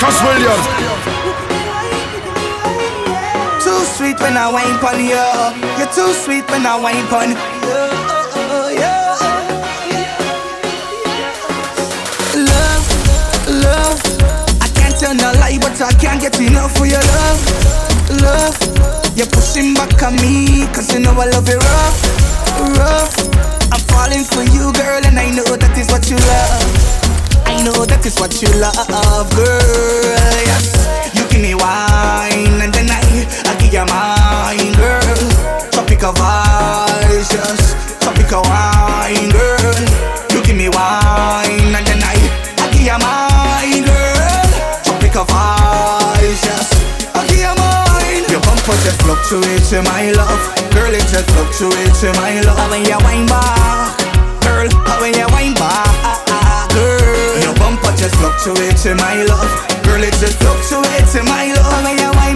Marcus Williams. Too sweet when I wine pon you. You're too sweet when I wine pon you. Love, love. I can't tell no lie, but I can't get enough for your love, love. You're pushing back on me, cause you know I love it rough, rough. I'm falling for you, girl, and I know that is what you love know that is what you love, girl. Yes, you give me wine and then I, I give you mine, girl. Tropical vibes, yes, tropical wine, girl. You give me wine and then I, I give you mine, girl. Tropical vibes, yes, I give you mine. Your bumper just fluctuates in my love, girl. It just fluctuates in my love. When you wine back, girl, when you wine back just fluctuating, my love. Girl, it just fluctuating, my love.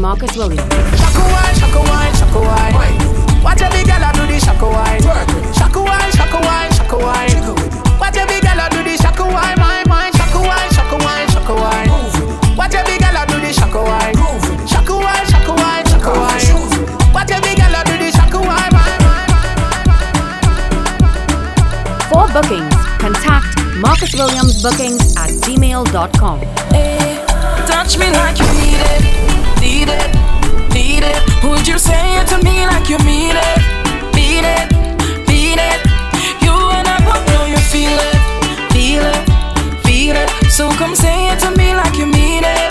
Marcus Williams. Shaka wine, shaka wine, shaka wine. Watch every girl I do the shaka wine. Shaka wine, shaka wine, shaka wine. Watch every girl I do the shaka wine, my mind. Shaka wine, shaka wine, shaka wine. Watch every girl I do the shaka wine. Shaka wine, shaka wine, shaka wine. Watch every girl I do the shaka wine, my mind. For bookings, contact Marcus Williams Bookings at gmail.com. Hey touch me like you need it, need it, need it. Would you say it to me like you mean it, mean it, mean it? You and I both know you feel it, feel it, feel it. So come say it to me like you mean it.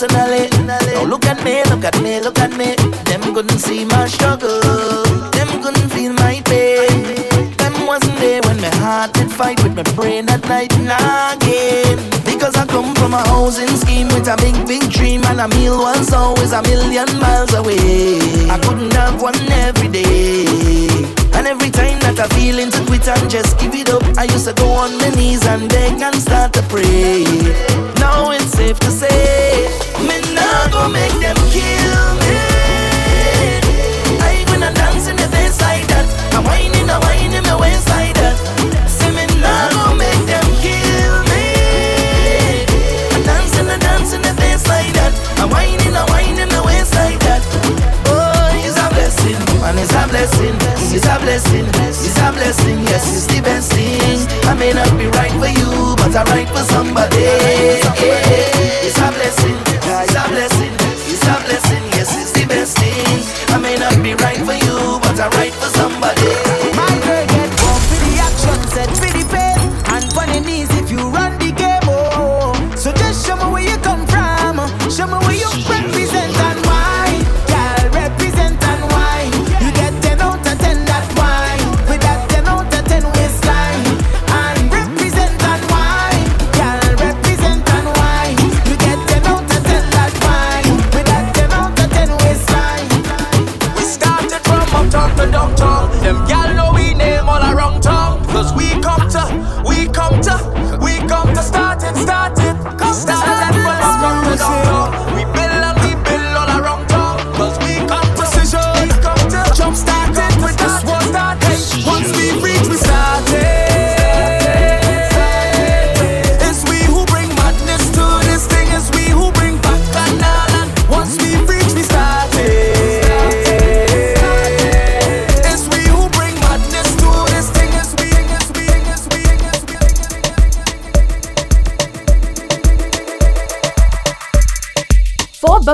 Personally. Now look at me, look at me, look at me. Them couldn't see my struggle. Them couldn't feel my pain. Them wasn't there when my heart did fight with my brain at night and again. Because I come from a housing scheme with a big, big dream, and a meal was always a million miles away. I couldn't have one every day. And every time that I feel into quit and just give it up, I used to go on my knees and beg and start to pray. Now it's safe to say, go make them kill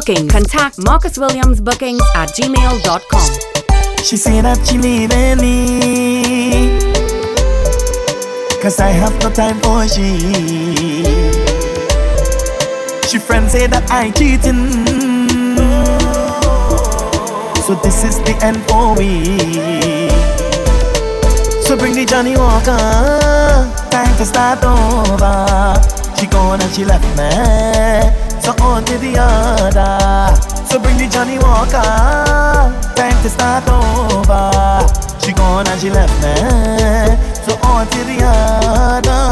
booking, contact Marcus Williams Bookings at gmail.com. She say that she leaving me Cause I have no time for she. She friends say that I cheating. So this is the end for me. So bring the Johnnie Walker. Time to start over. She gone and she left me So on to the other. So bring the Johnnie Walker. Time to start over. She gone and she left me. So on to the other.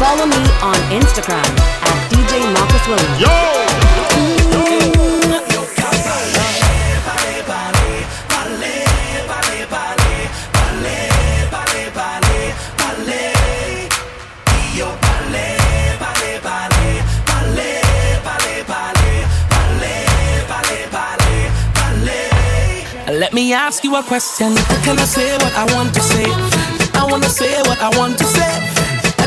Follow me on Instagram at DJ Marcus Williams. Let me ask you a question. Can I say what I want to say? I wanna say what I want to say.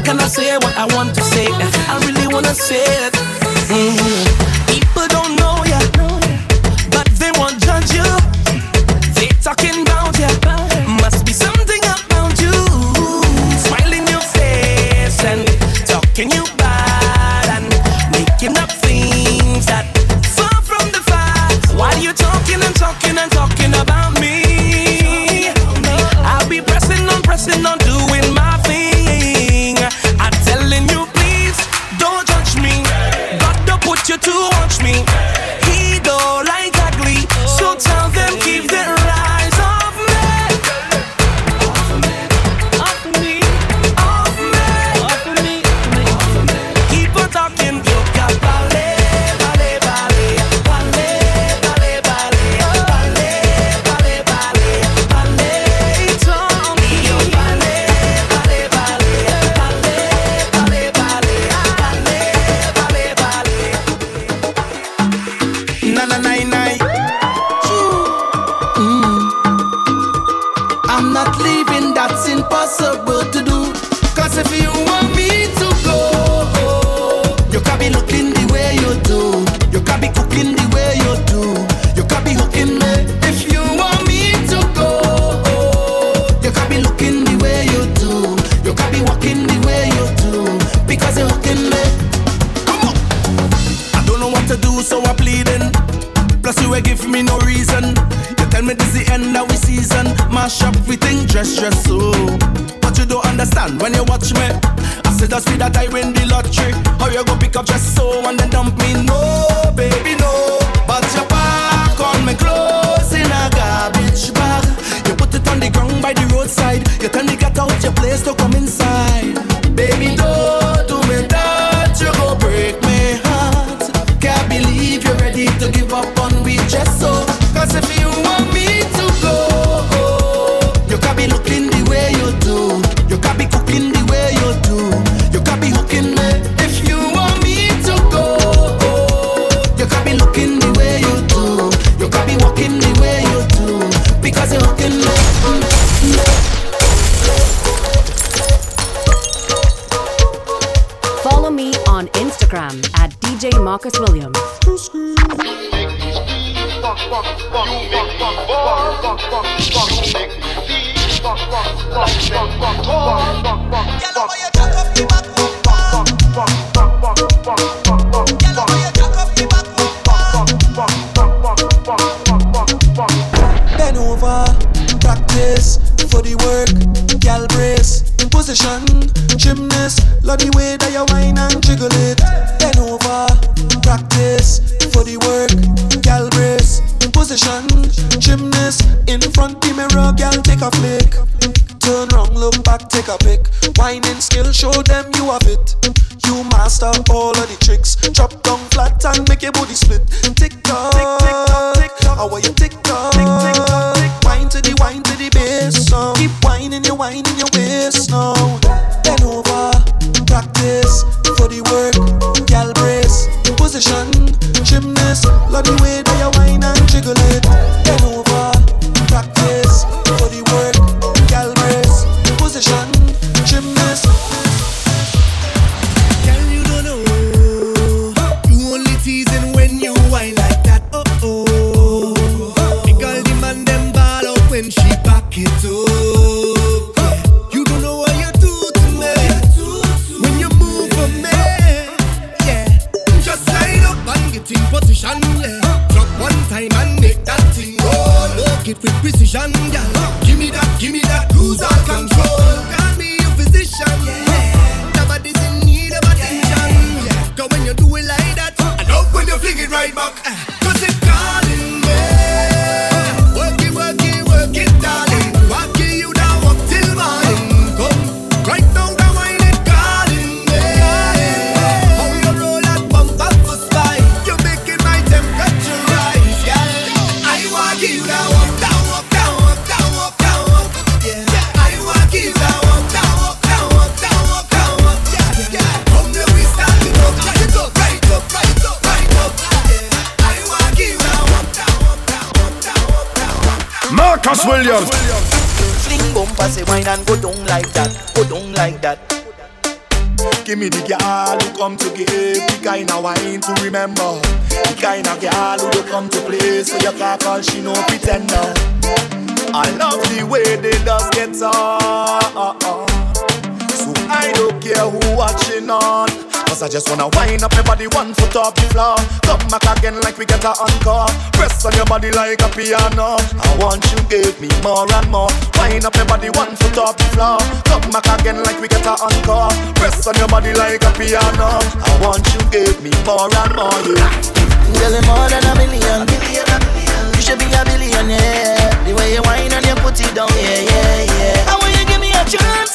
Can I say what I want to say? I really wanna say it. Mhm. People don't know to do, so I'm pleading. Plus, you ain't give me no reason. You tell me this the end of we season. Mash up, we think, dress, dress, so. But you don't understand when you watch me. I said, I me that I win the lottery. How you go pick up just so and then dump me? No, baby, no. But you pack on me clothes in a garbage bag. You put it on the ground by the roadside. You tell me, get out your place to come inside. Baby, don't. Marcus Williams. That, oh, go down like that. Give me the girl who come to give the kind of wine to remember. The kind of girl who don't come to play, so you can't call she no pretender. I love the way they just get on. So I don't care who watching on. Cause I just wanna wind up your body one foot off the floor. Come back again like we get a encore. Press on your body like a piano. I want you give me more and more. Wind up your body one foot off the floor. Come back again like we get a encore. Press on your body like a piano. I want you give me more and more. Yeah. Girl, you're more than a million. You should be a billionaire. The way you whine and you put it down, yeah, yeah, yeah. I want you give me a chance,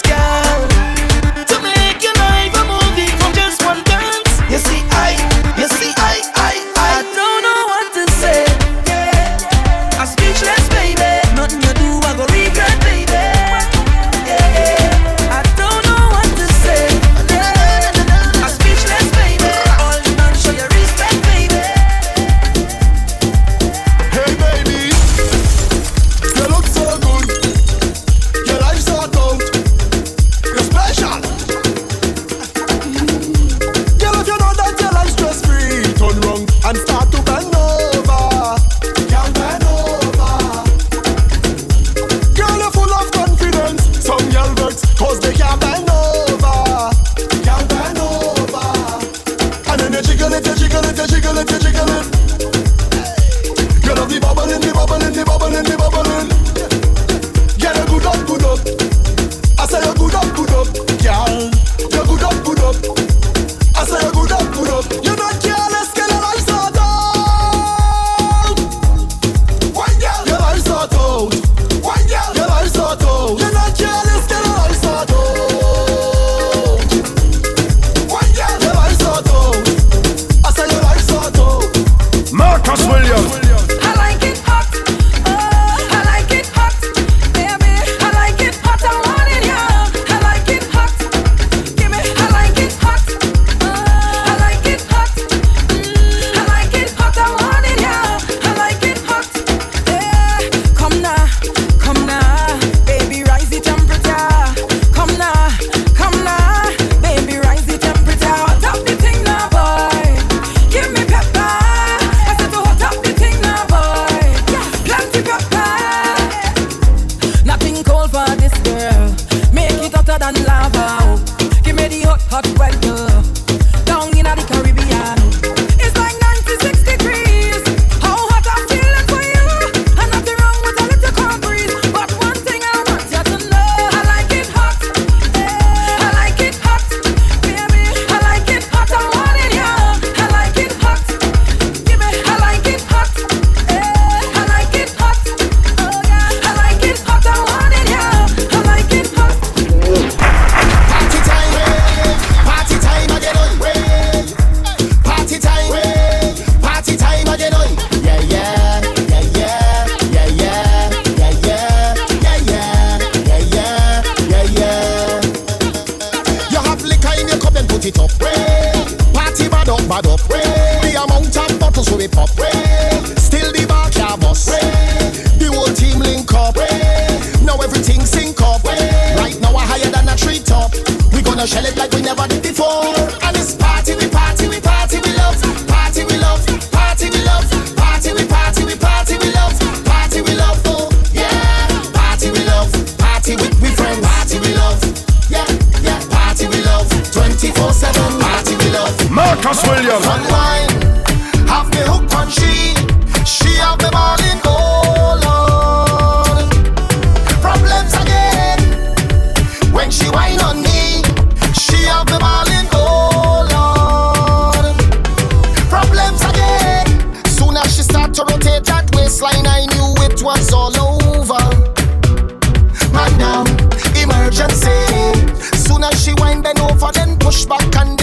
phone push back and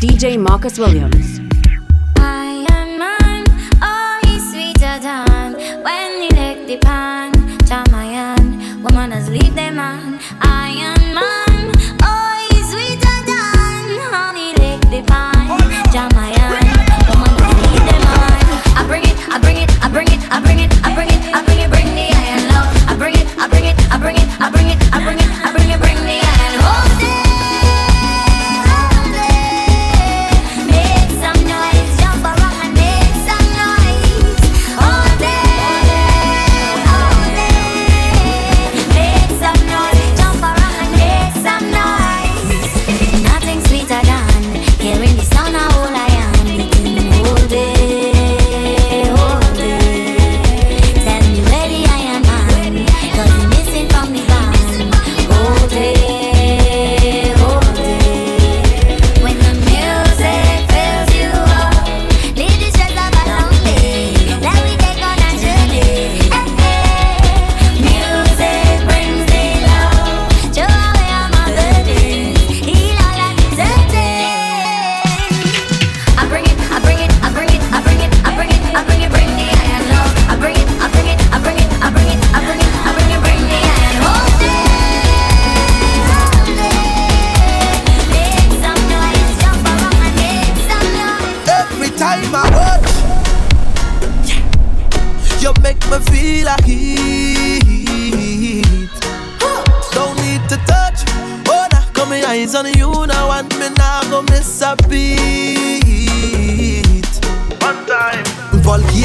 DJ Marcus Williams.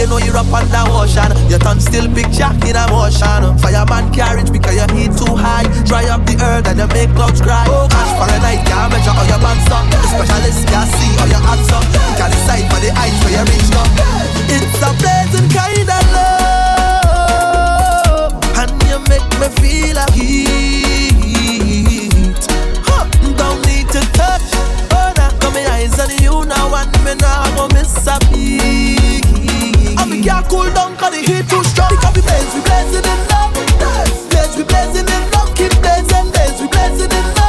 You know you're up on under ocean. Your tongue still picture in a motion. Fireman carriage because your heat too high. Dry up the earth and you make clouds cry. Oh gosh, Fahrenheit can't measure all your pants up. The specialist can't see all your hands up. You can't decide for the eyes where you reach up. It's a pleasant kind of love, and you make me feel a heat. Huh. Don't need to touch. Oh, now come my eyes on you now, and me now go miss a beat cool down down 'cause the heat too strong. Because we blaze, we blazing in love. Blaze, we blazing in love. Keep blazing, blaze, we blazing in love.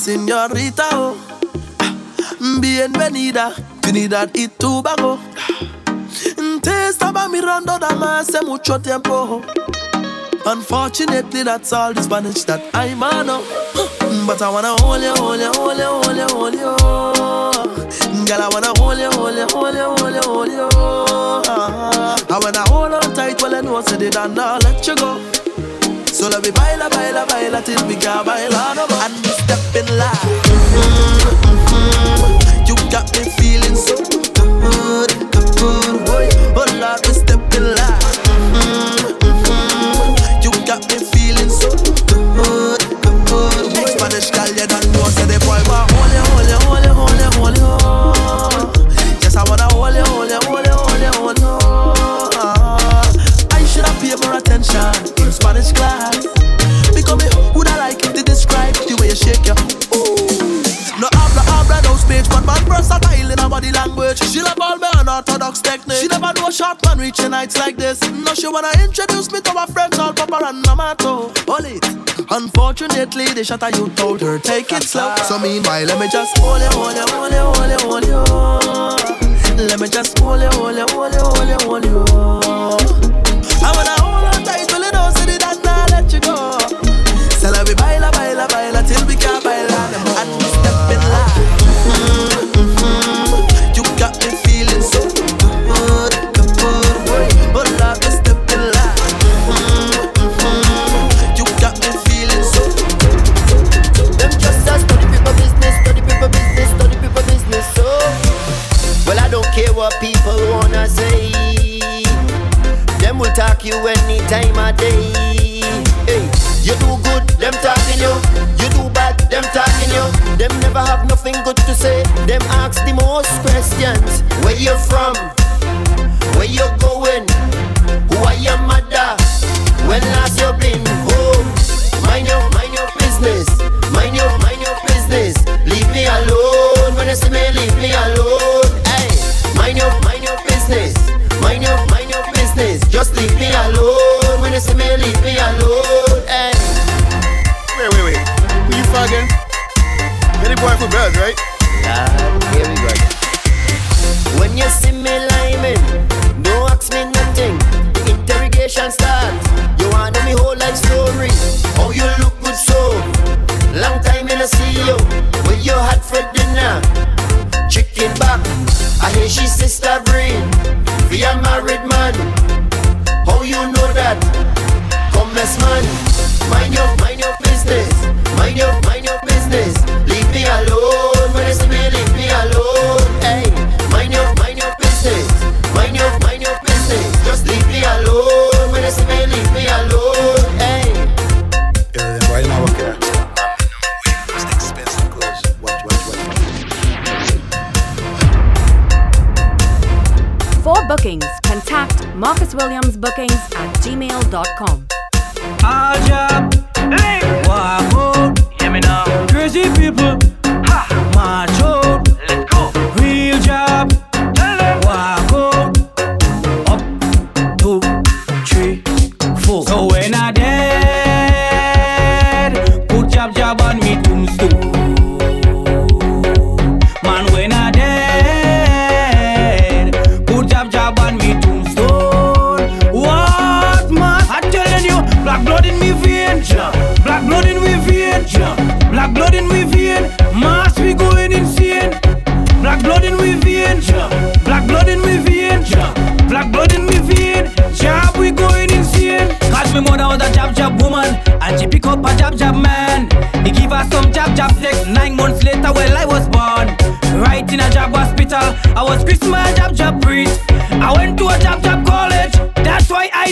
Señorita? Oh. Bienvenida, Trinidad y Tobago. Te estaba mirando dama hace mucho tiempo. Unfortunately, that's all the Spanish that I know. But I wanna hold you, hold you, hold you, hold you, hold you. Girl, I wanna hold you, hold you, hold you, hold you, hold you. I wanna hold on tight while I know I said it and I'll let you go. So let me baila, baila, baila till we can't baila no more. And we step in line. You Unfortunately, the shot you told her take it slow. So meanwhile, let me just hold you, hold you, hold you, hold you, hold you. Let me just hold you, hold you, hold you, hold you, hold you. Talk you any time of day. Hey, you do good, them talking you. You do bad, them talking you. Them never have nothing good to say. Them ask the most questions. Where you from? Where you going? Who are your mother? When last you been home? Mind your, mind your business. Mind your, mind your business. Leave me alone. When you see me, leave me alone. Alone. When you see me, leave me alone. Hey. Wait, wait, wait. Who you fucking? Any boy for bells, right? Lord, here we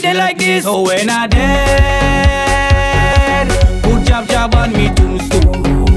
it like this. So oh, when I dead, put jab jab on me tombstone.